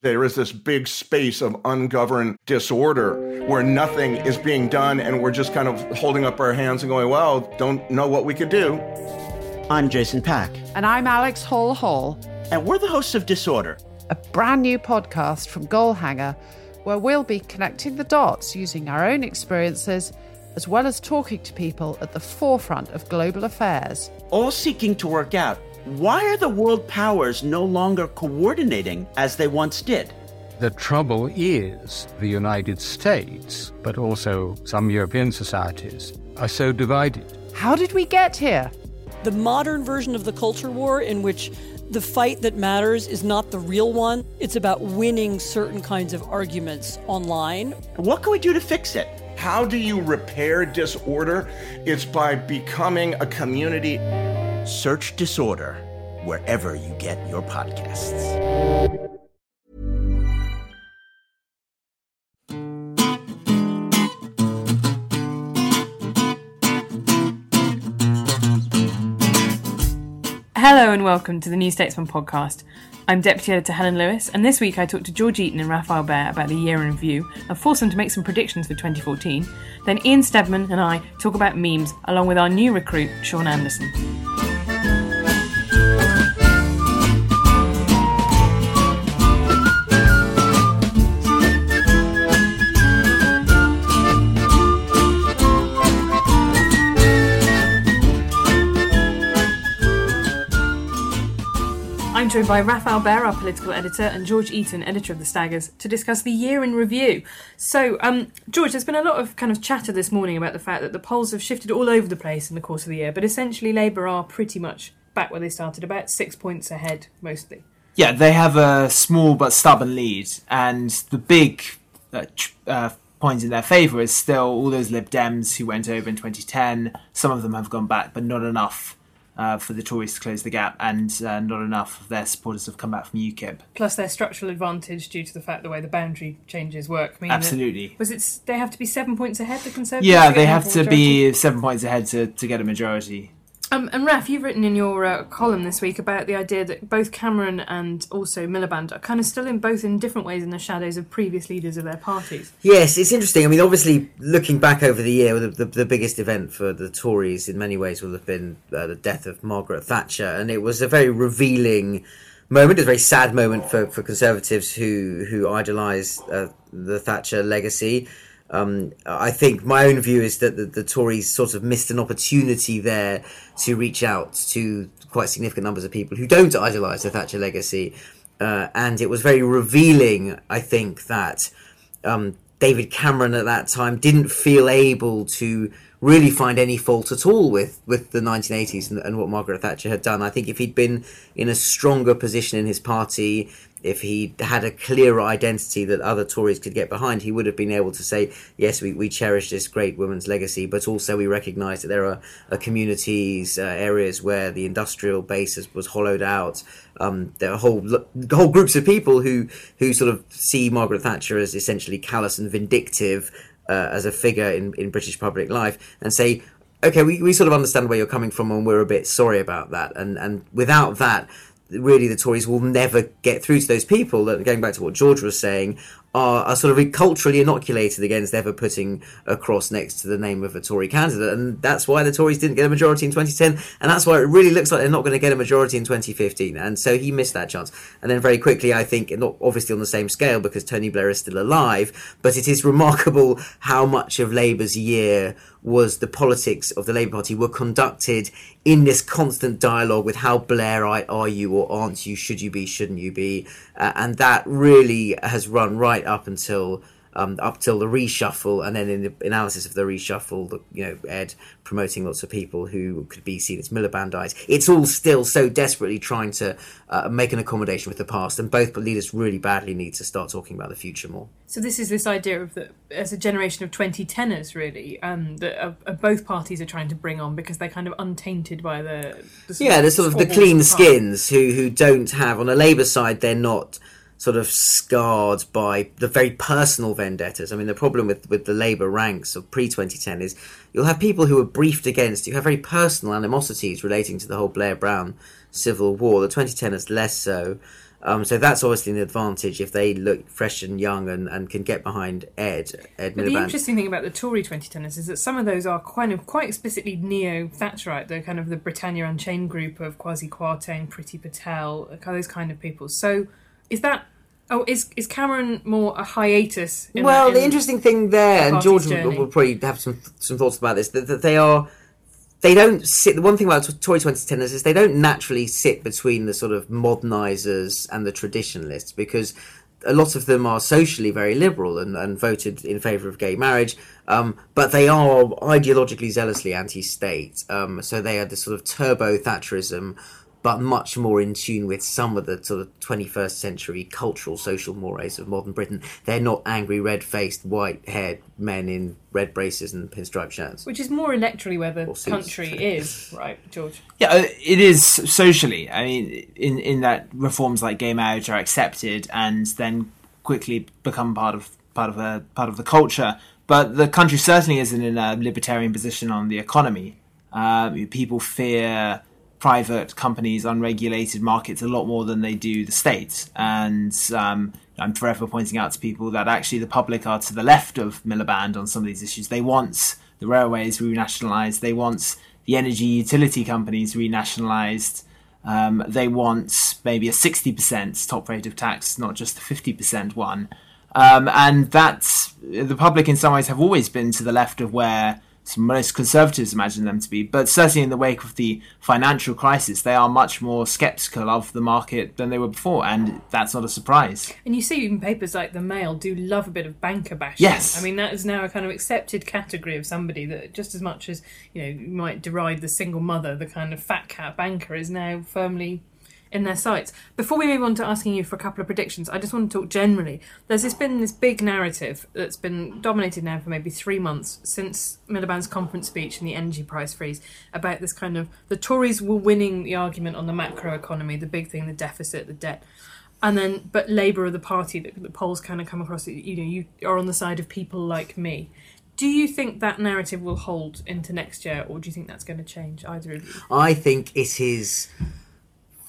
There is this big space of ungoverned disorder where nothing is being done and we're just kind of holding up our hands and going, well, don't know what we could do. I'm Jason Pack. And I'm Alex Hall Hall. And we're the hosts of Disorder, a brand new podcast from Goalhanger where we'll be connecting the dots using our own experiences as well as talking to people at the forefront of global affairs. All seeking to work out why are the world powers no longer coordinating as they once did? The trouble is the United States, but also some European societies, are so divided. How did we get here? The modern version of the culture war, in which the fight that matters is not the real one, it's about winning certain kinds of arguments online. What can we do to fix it? How do you repair disorder? It's by becoming a community. Search Disorder wherever you get your podcasts. Hello and welcome to the New Statesman podcast. I'm Deputy Editor Helen Lewis, and this week I talked to George Eaton and Rafael Behr about the year in review and forced them to make some predictions for 2014. Then Ian Steadman and I talk about memes, along with our new recruit, Sean Anderson. Joined by Rafael Behr, our political editor, and George Eaton, editor of The Staggers, to discuss the year in review. So, um, George, there's been a lot of kind of chatter this morning about the fact that the polls have shifted all over the place in the course of the year, but essentially Labour are pretty much back where they started, about six points ahead, mostly. Yeah, they have a small but stubborn lead, and the big uh, uh, point in their favour is still all those Lib Dems who went over in 2010. Some of them have gone back, but not enough uh, for the Tories to close the gap, and uh, not enough of their supporters have come back from UKIP. Plus, their structural advantage due to the fact the way the boundary changes work. Mean Absolutely. Was it they have to be seven points ahead? The Conservatives. Yeah, they have to be seven points ahead to, to get a majority. Um, and Raf, you've written in your uh, column this week about the idea that both Cameron and also Miliband are kind of still in both in different ways in the shadows of previous leaders of their parties. Yes, it's interesting. I mean, obviously, looking back over the year, the, the, the biggest event for the Tories in many ways will have been uh, the death of Margaret Thatcher, and it was a very revealing moment. A very sad moment for, for Conservatives who who idolised uh, the Thatcher legacy. Um, I think my own view is that the, the, Tories sort of missed an opportunity there to reach out to quite significant numbers of people who don't idolise the Thatcher legacy. Uh, and it was very revealing, I think, that um, David Cameron at that time didn't feel able to really find any fault at all with, with the 1980s and, and what Margaret Thatcher had done. I think if he'd been in a stronger position in his party, if he had a clearer identity that other Tories could get behind, he would have been able to say, yes, we, we cherish this great woman's legacy, but also we recognise that there are, are communities, uh, areas where the industrial base was hollowed out. Um, there are whole whole groups of people who who sort of see Margaret Thatcher as essentially callous and vindictive uh, as a figure in, in British public life, and say, okay, we, we sort of understand where you're coming from, and we're a bit sorry about that. And and without that, really the Tories will never get through to those people. That going back to what George was saying, are, are sort of culturally inoculated against ever putting a cross next to the name of a Tory candidate, and that's why the Tories didn't get a majority in 2010, and that's why it really looks like they're not going to get a majority in 2015. And so he missed that chance. And then very quickly, I think, not obviously on the same scale because Tony Blair is still alive, but it is remarkable how much of Labour's year was the politics of the Labour Party were conducted in this constant dialogue with how Blairite are you or aren't you, should you be, shouldn't you be, uh, and that really has run right up until um, up till the reshuffle, and then in the analysis of the reshuffle, the, you know, Ed promoting lots of people who could be seen as Milibandized. It's all still so desperately trying to uh, make an accommodation with the past, and both leaders really badly need to start talking about the future more. So this is this idea of that as a generation of 2010ers, really, um, that uh, uh, both parties are trying to bring on because they're kind of untainted by the, the yeah, the sort of the clean skins who who don't have on a Labour side, they're not sort of scarred by the very personal vendettas. I mean, the problem with, with the Labour ranks of pre 2010 is you'll have people who are briefed against, you have very personal animosities relating to the whole Blair Brown civil war. The 2010 is less so. Um, so that's obviously an advantage if they look fresh and young and, and can get behind Ed. Ed But the interesting thing about the Tory 2010s is that some of those are kind of quite explicitly neo-Thatcherite. They're kind of the Britannia Unchained group of Kwasi Kwarteng, Priti Patel, those kind of people. So is that... Oh, is is Cameron more a hiatus? In well, that, the in- interesting thing there, and George will, will probably have some some thoughts about this, that, that they are they don't sit. The one thing about Tory 2010 is they don't naturally sit between the sort of modernisers and the traditionalists because a lot of them are socially very liberal and, and voted in favour of gay marriage, um, but they are ideologically zealously anti-state. Um, so they are the sort of turbo Thatcherism, but much more in tune with some of the sort of 21st century cultural social mores of modern Britain. They're not angry, red-faced, white-haired men in red braces and pinstripe shirts. Which is more electorally where the country is, right, George? Yeah, uh, it is socially. I mean, in in that reforms like gay marriage are accepted and then quickly become part of part of the part of the culture. But the country certainly isn't in a libertarian position on the economy. Um, people fear private companies, unregulated markets a lot more than they do the state. And um, I'm forever pointing out to people that actually the public are to the left of Miliband on some of these issues. They want the railways renationalised. They want the energy utility companies renationalised. Um, they want maybe a 60% top rate of tax, not just the 50% one. Um, and that's the public, in some ways, have always been to the left of where most conservatives imagine them to be. But certainly in the wake of the financial crisis, they are much more sceptical of the market than they were before. And that's not a surprise. And you see even papers like the Mail do love a bit of banker bashing. Yes. I mean that is now a kind of accepted category of somebody that just as much as, you know, you might deride the single mother, the kind of fat cat banker is now firmly in their sights. Before we move on to asking you for a couple of predictions, I just want to talk generally. There's this been this big narrative that's been dominated now for maybe three months since Miliband's conference speech and the energy price freeze about this kind of the Tories were winning the argument on the macro economy, the big thing, the deficit, the debt. And then, but Labour are the party that the polls kind of come across. You know, you are on the side of people like me. Do you think that narrative will hold into next year, or do you think that's going to change? Either of you? I think it is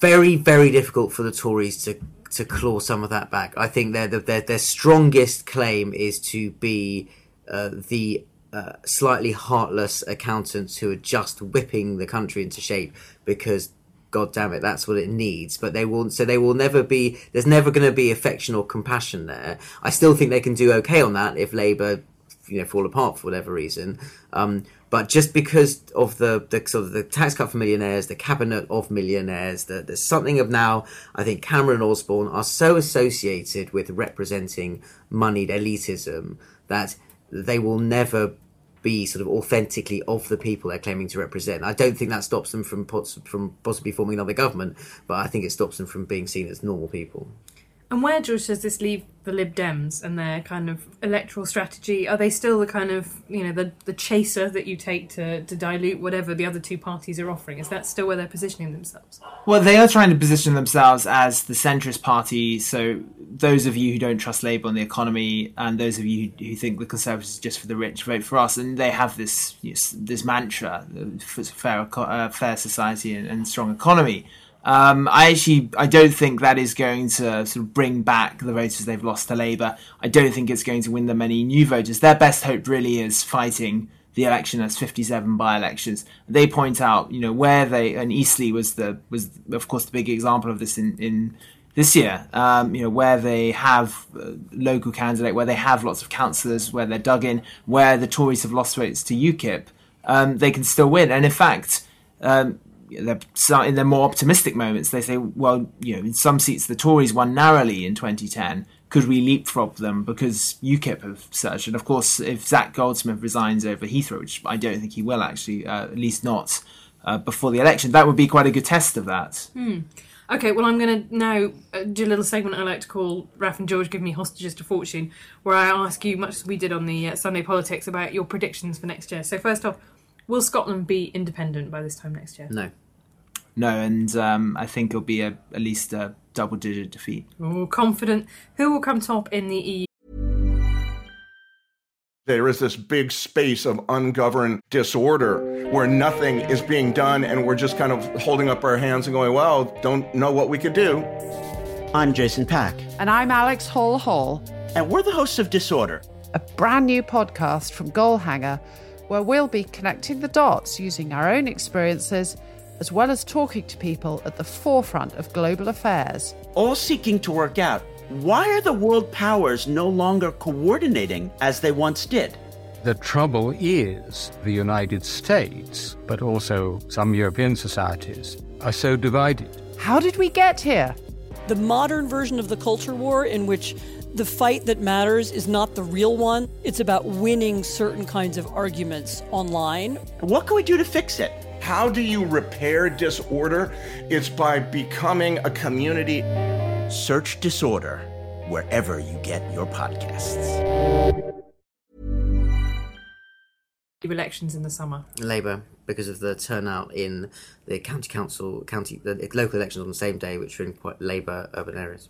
very, very difficult for the Tories to to claw some of that back. I think their their their strongest claim is to be uh, the uh, slightly heartless accountants who are just whipping the country into shape because. God damn it, that's what it needs. But they will, so they will never be. There's never going to be affection or compassion there. I still think they can do okay on that if Labour you know fall apart for whatever reason. Um, but just because of the, the sort of the tax cut for millionaires, the cabinet of millionaires, the, there's something of now. I think Cameron and Osborne are so associated with representing moneyed elitism that they will never be sort of authentically of the people they're claiming to represent. I don't think that stops them from from possibly forming another government, but I think it stops them from being seen as normal people. And where, George, does this leave the Lib Dems and their kind of electoral strategy? Are they still the kind of, you know, the, the chaser that you take to, to dilute whatever the other two parties are offering? Is that still where they're positioning themselves? Well, they are trying to position themselves as the centrist party. So, those of you who don't trust Labour on the economy, and those of you who, think the Conservatives are just for the rich, vote for us. And they have this this mantra: uh, fair, uh, fair society and, and strong economy. Um, I actually I don't think that is going to sort of bring back the voters they've lost to Labour. I don't think it's going to win them any new voters. Their best hope really is fighting the election as 57 by-elections. They point out, you know, where they and Eastleigh was the was of course the big example of this in in this year. Um, you know, where they have a local candidate, where they have lots of councillors, where they're dug in, where the Tories have lost votes to UKIP, um, they can still win. And in fact. Um, they're, in their more optimistic moments, they say, well, you know, in some seats the Tories won narrowly in 2010. Could we leapfrog them because UKIP have surged? And of course, if Zac Goldsmith resigns over Heathrow, which I don't think he will actually, uh, at least not uh, before the election, that would be quite a good test of that. Okay, well, I'm going to now uh, do a little segment I like to call Raf and George Give Me Hostages to Fortune, where I ask you, much as we did on the uh, Sunday Politics, about your predictions for next year. So, first off, will Scotland be independent by this time next year? No. No, and um, I think it'll be a, at least a double digit defeat. Oh, confident. Who will come top in the E EU? There is this big space of ungoverned disorder where nothing is being done and we're just kind of holding up our hands and going, well, don't know what we could do. I'm Jason Pack, And I'm Alex Hall Hall, and we're the hosts of Disorder. a brand new podcast from Goalhanger where we'll be connecting the dots using our own experiences as well as talking to people at the forefront of global affairs. all seeking to work out why are the world powers no longer coordinating as they once did? The trouble is, the United States, but also some European societies, are so divided. How did we get here? The modern version of the culture war, in which the fight that matters is not the real one, it's about winning certain kinds of arguments online. What can we do to fix it? How do you repair disorder? It's by becoming a community. Search Disorder wherever you get your podcasts. elections in the summer. Labour, because of the turnout in the county council, county the local elections on the same day, which were in quite Labour urban areas.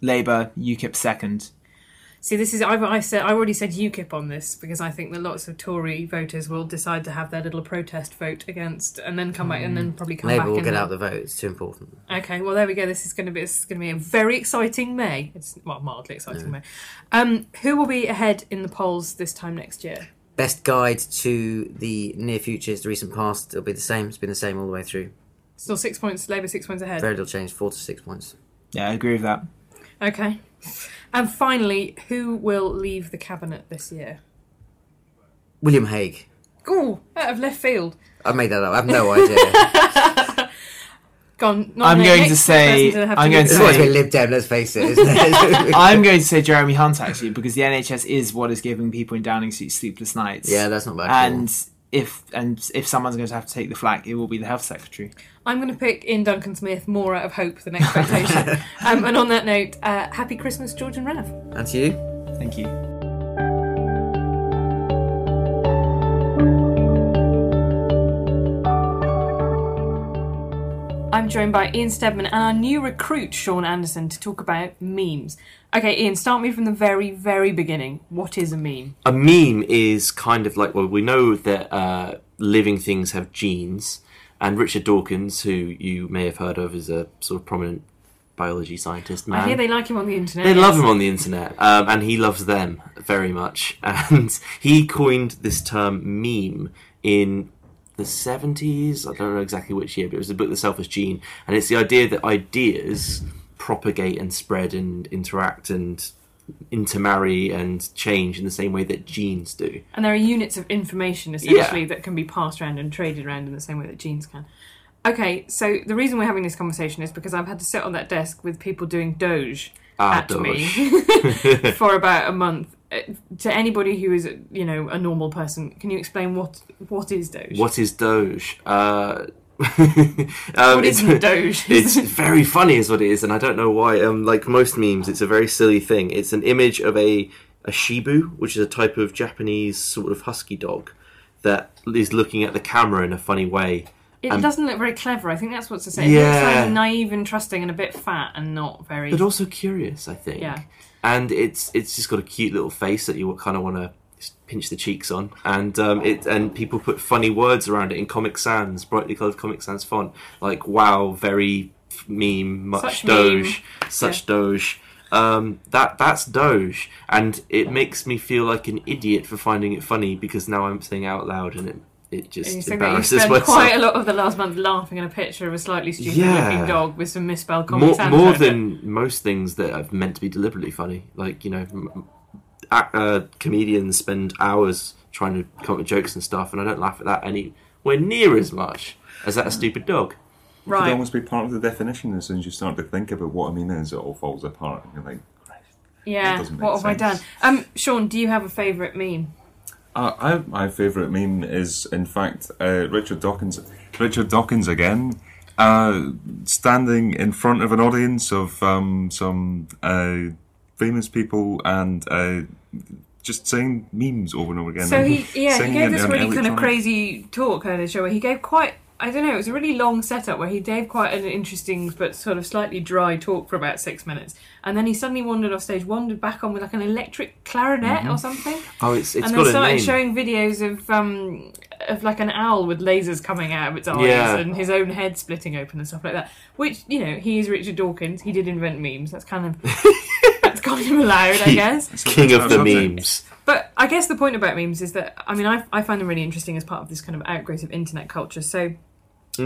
Labour, UKIP second. See, this is I've I said I already said UKIP on this because I think that lots of Tory voters will decide to have their little protest vote against, and then come back and then probably come Labour back. will get out the vote. It's too important. Okay, well there we go. This is going to be this is going to be a very exciting May. It's well mildly exciting May. Um, who will be ahead in the polls this time next year? Best guide to the near future is the recent past. It'll be the same. It's been the same all the way through. Still six points. Labour six points ahead. Very little change. Four to six points. Yeah, I agree with that. Okay, and finally, who will leave the cabinet this year? William Hague. Oh, out of left field. I made that up. I have no idea. Gone. I'm going to say- I'm going to It's say- always Lib Dem. Let's face it. Isn't it? I'm going to say Jeremy Hunt actually because the NHS is what is giving people in Downing Street sleepless nights. yeah, that's not bad. at all. And if and if someone's going to have to take the flak, it will be the health secretary. I'm going to pick Iain Duncan Smith more out of hope than expectation. um, and on that note, uh, happy Christmas, George and Raf. and to you. Thank you. I'm joined by Ian Steadman and our new recruit, Sean Anderson, to talk about memes. Okay, Ian, start me from the very, very beginning. What is a meme? a meme is kind of like well we know that uh, living things have genes and richard dawkins who you may have heard of is a sort of prominent biology scientist man I hear they like him on the internet. They love him on the internet, um, and he loves them very much. And he coined this term meme in the 70s. I don't know exactly which year, but it was the book The Selfish Gene. And it's the idea that ideas propagate and spread and interact and intermarry and change in the same way that genes do. And there are units of information essentially that can be passed around and traded around in the same way that genes can. Okay, so the reason we're having this conversation is because I've had to sit on that desk with people doing Doge Ah, at Doge. me for about a month. Uh, To anybody who is, you know, a normal person, can you explain what what is Doge? What is Doge? Uh, um, isn't Doge? it's very funny, is what it is, and I don't know why. Um, like most memes, it's a very silly thing. It's an image of a a Shiba, which is a type of Japanese sort of husky dog that is looking at the camera in a funny way. It Um, doesn't look very clever. I think that's what's to say. It looks Yeah. like naive and trusting and a bit fat and not very. but also curious, I think. Yeah. And it's it's just got a cute little face that you kind of want to pinch the cheeks on, and um, it and people put funny words around it in Comic Sans, brightly coloured Comic Sans font, like "Wow, very meme, much Such Doge, meme. such Doge." Um, that that's Doge, and it makes me feel like an idiot for finding it funny because now I'm saying it out loud, and it it and just you say that you embarrasses myself. quite a lot of the last month laughing at a picture of a slightly stupid Yeah. looking dog with some misspelled Comic more, Sans more around it. than most things that are meant to be deliberately funny. Like you know, m- uh, comedians spend hours trying to come up with jokes and stuff, and I don't laugh at that anywhere near as much as that a stupid dog. It Right. could almost be part of the definition. As soon as you start to think about what a meme is, it all falls apart. And you're like, Christ. Yeah. doesn't make What have I done? Um, Sean, do you have a favourite meme? Uh, I, my favourite meme is, in fact, uh, Richard Dawkins. Richard Dawkins again, uh, standing in front of an audience of um, some uh, famous people and uh, just saying memes over and over again. So he, yeah, he gave this really kind of crazy talk earlier, show where he gave quite I don't know. It was a really long setup where he gave quite an interesting but sort of slightly dry talk for about six minutes, and then he suddenly wandered off stage, wandered back on with like an electric clarinet or something, Oh, it's it's and got then a started name. showing videos of um of like an owl with lasers coming out of its eyes Yeah. and his own head splitting open and stuff like that. Which you know, he is Richard Dawkins. He did invent memes. That's kind of that's kind of allowed, I guess. King of the Subject. memes. But I guess the point about memes is that I mean I, I find them really interesting as part of this kind of outgrowth of internet culture. So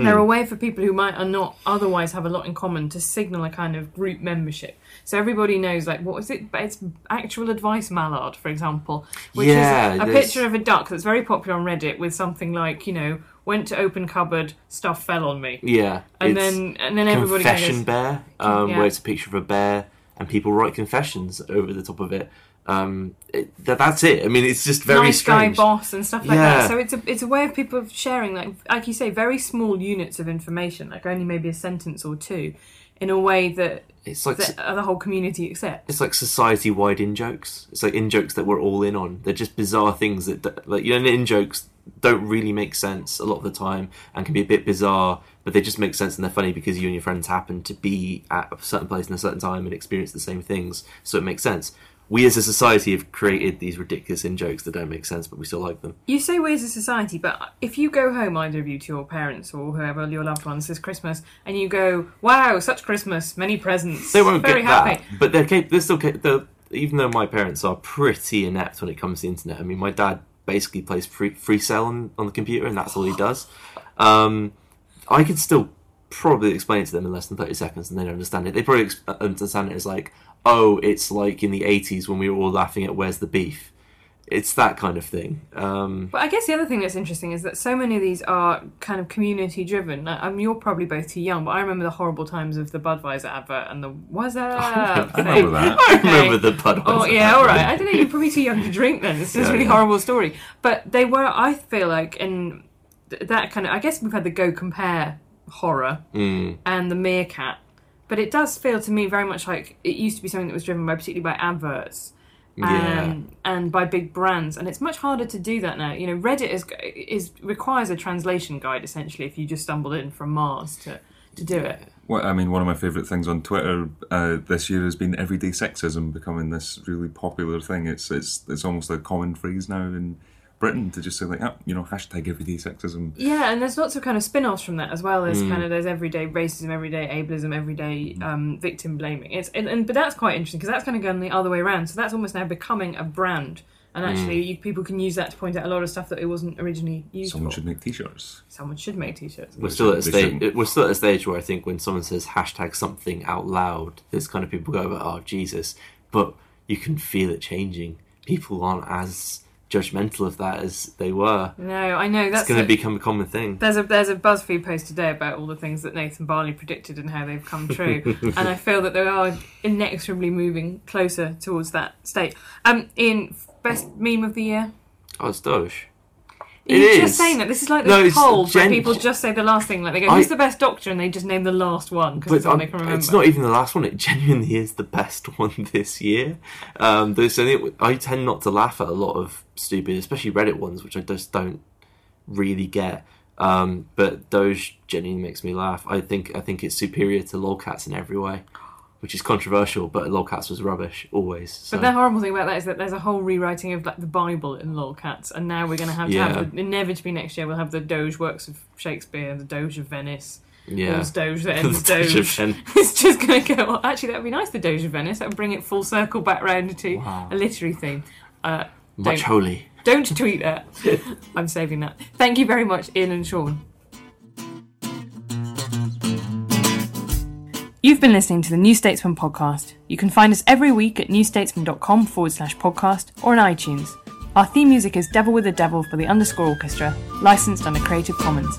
they're a way for people who might are not otherwise have a lot in common to signal a kind of group membership. So everybody knows like what is it? It's actual advice mallard, for example, which Yeah, is a, a picture of a duck that's very popular on Reddit with something like you know went to open cupboard, stuff fell on me, Yeah, and then and then everybody confession goes, bear, um, Yeah. where it's a picture of a bear and people write confessions over the top of it. Um, it that, that's it. I mean, it's just very nice strange. guy boss and stuff like Yeah. that. So it's a it's a way of people sharing like like you say very small units of information, like only maybe a sentence or two, in a way that It's like that the whole community accepts. it's like society-wide in jokes. It's like in jokes that we're all in on. They're just bizarre things that, that- like you know, in jokes don't really make sense a lot of the time and can be a bit bizarre, but they just make sense and they're funny because you and your friends happen to be at a certain place in a certain time and experience the same things, so it makes sense. We as a society have created these ridiculous in jokes that don't make sense, but we still like them. You say we as a society, but if you go home, either of you to your parents or whoever your loved ones this Christmas, and you go, "Wow, such Christmas, many presents," They won't very get happy. that, but they're, cap- they're still cap- they're, even though my parents are pretty inept when it comes to the internet. I mean, my dad basically plays free free cell on, on the computer, and that's all he does. Um, I could still probably explain it to them in less than thirty seconds, and they don't understand it. They probably ex- understand it as like, oh, it's like in the '80s when we were all laughing at "Where's the beef." It's that kind of thing. Um, But I guess the other thing that's interesting is that so many of these are kind of community driven. I mean, you're probably both too young, but I remember the horrible times of the Budweiser advert and the "What's up?" I remember that. I remember the Budweiser. Oh yeah, all right. I don't know. You're probably too young to drink then. This is Yeah, a really yeah. horrible story. But they were. I feel like in that kind of. I guess we've had the Go Compare horror Mm. and the Meerkat, but it does feel to me very much like it used to be something that was driven by particularly by adverts. Yeah. Um, and by big brands, and it's much harder to do that now. You know, Reddit is is requires a translation guide essentially if you just stumbled in from Mars to to do it. Well, I mean, one of my favourite things on Twitter uh, this year has been everyday sexism becoming this really popular thing. It's it's it's almost a common phrase now in Britain to just say like, oh, you know, hashtag everyday sexism. Yeah, and there's lots of kind of spin-offs from that as well. Mm. There's kind of there's everyday racism, everyday ableism, everyday um, victim blaming. It's and, and but that's quite interesting because that's kind of going the other way around. So that's almost now becoming a brand, and actually Mm. you, people can use that to point out a lot of stuff that it wasn't originally used Someone for. should make T-shirts. Someone should make t-shirts. We're still at a stage. We're still at a stage where I think when someone says hashtag something out loud, there's kind of people go, "Oh Jesus!" But you can feel it changing. People aren't as judgmental of that as they were. No, I know that's going to become a common thing. There's a there's a BuzzFeed post today about all the things that Nathan Barley predicted and how they've come true, and I feel that they are inexorably moving closer towards that state. Um, in best meme of the year. Oh, it's Doge. You're It just is. saying that this is like the it's polls where people just say the last thing. Like they go, I- "Who's the best doctor?" and they just name the last one because it's they can remember. it's not even the last one. It genuinely is the best one this year. Um, there's only, I tend not to laugh at a lot of stupid, especially Reddit ones, which I just don't really get. Um, but Doge genuinely makes me laugh. I think I think it's superior to lolcats in every way, which is controversial. But lolcats was rubbish always. So. But the horrible thing about that is that there's a whole rewriting of like the Bible in lolcats, and now we're going to have to Yeah. have the, inevitably next year we'll have the Doge works of Shakespeare, the Doge of Venice. yeah, All's Doge that The ends Doge Doge. of Venice. it's just going to go. Well, actually, that would be nice. The Doge of Venice. That would bring it full circle back round to Wow. a literary theme. Uh, much holy. Don't tweet that. I'm saving that. Thank you very much, Ian and Sean. You've been listening to the New Statesman podcast. You can find us every week at newstatesman.com forward slash podcast or on iTunes. Our theme music is Devil with the Devil for the Underscore Orchestra, licensed under Creative Commons.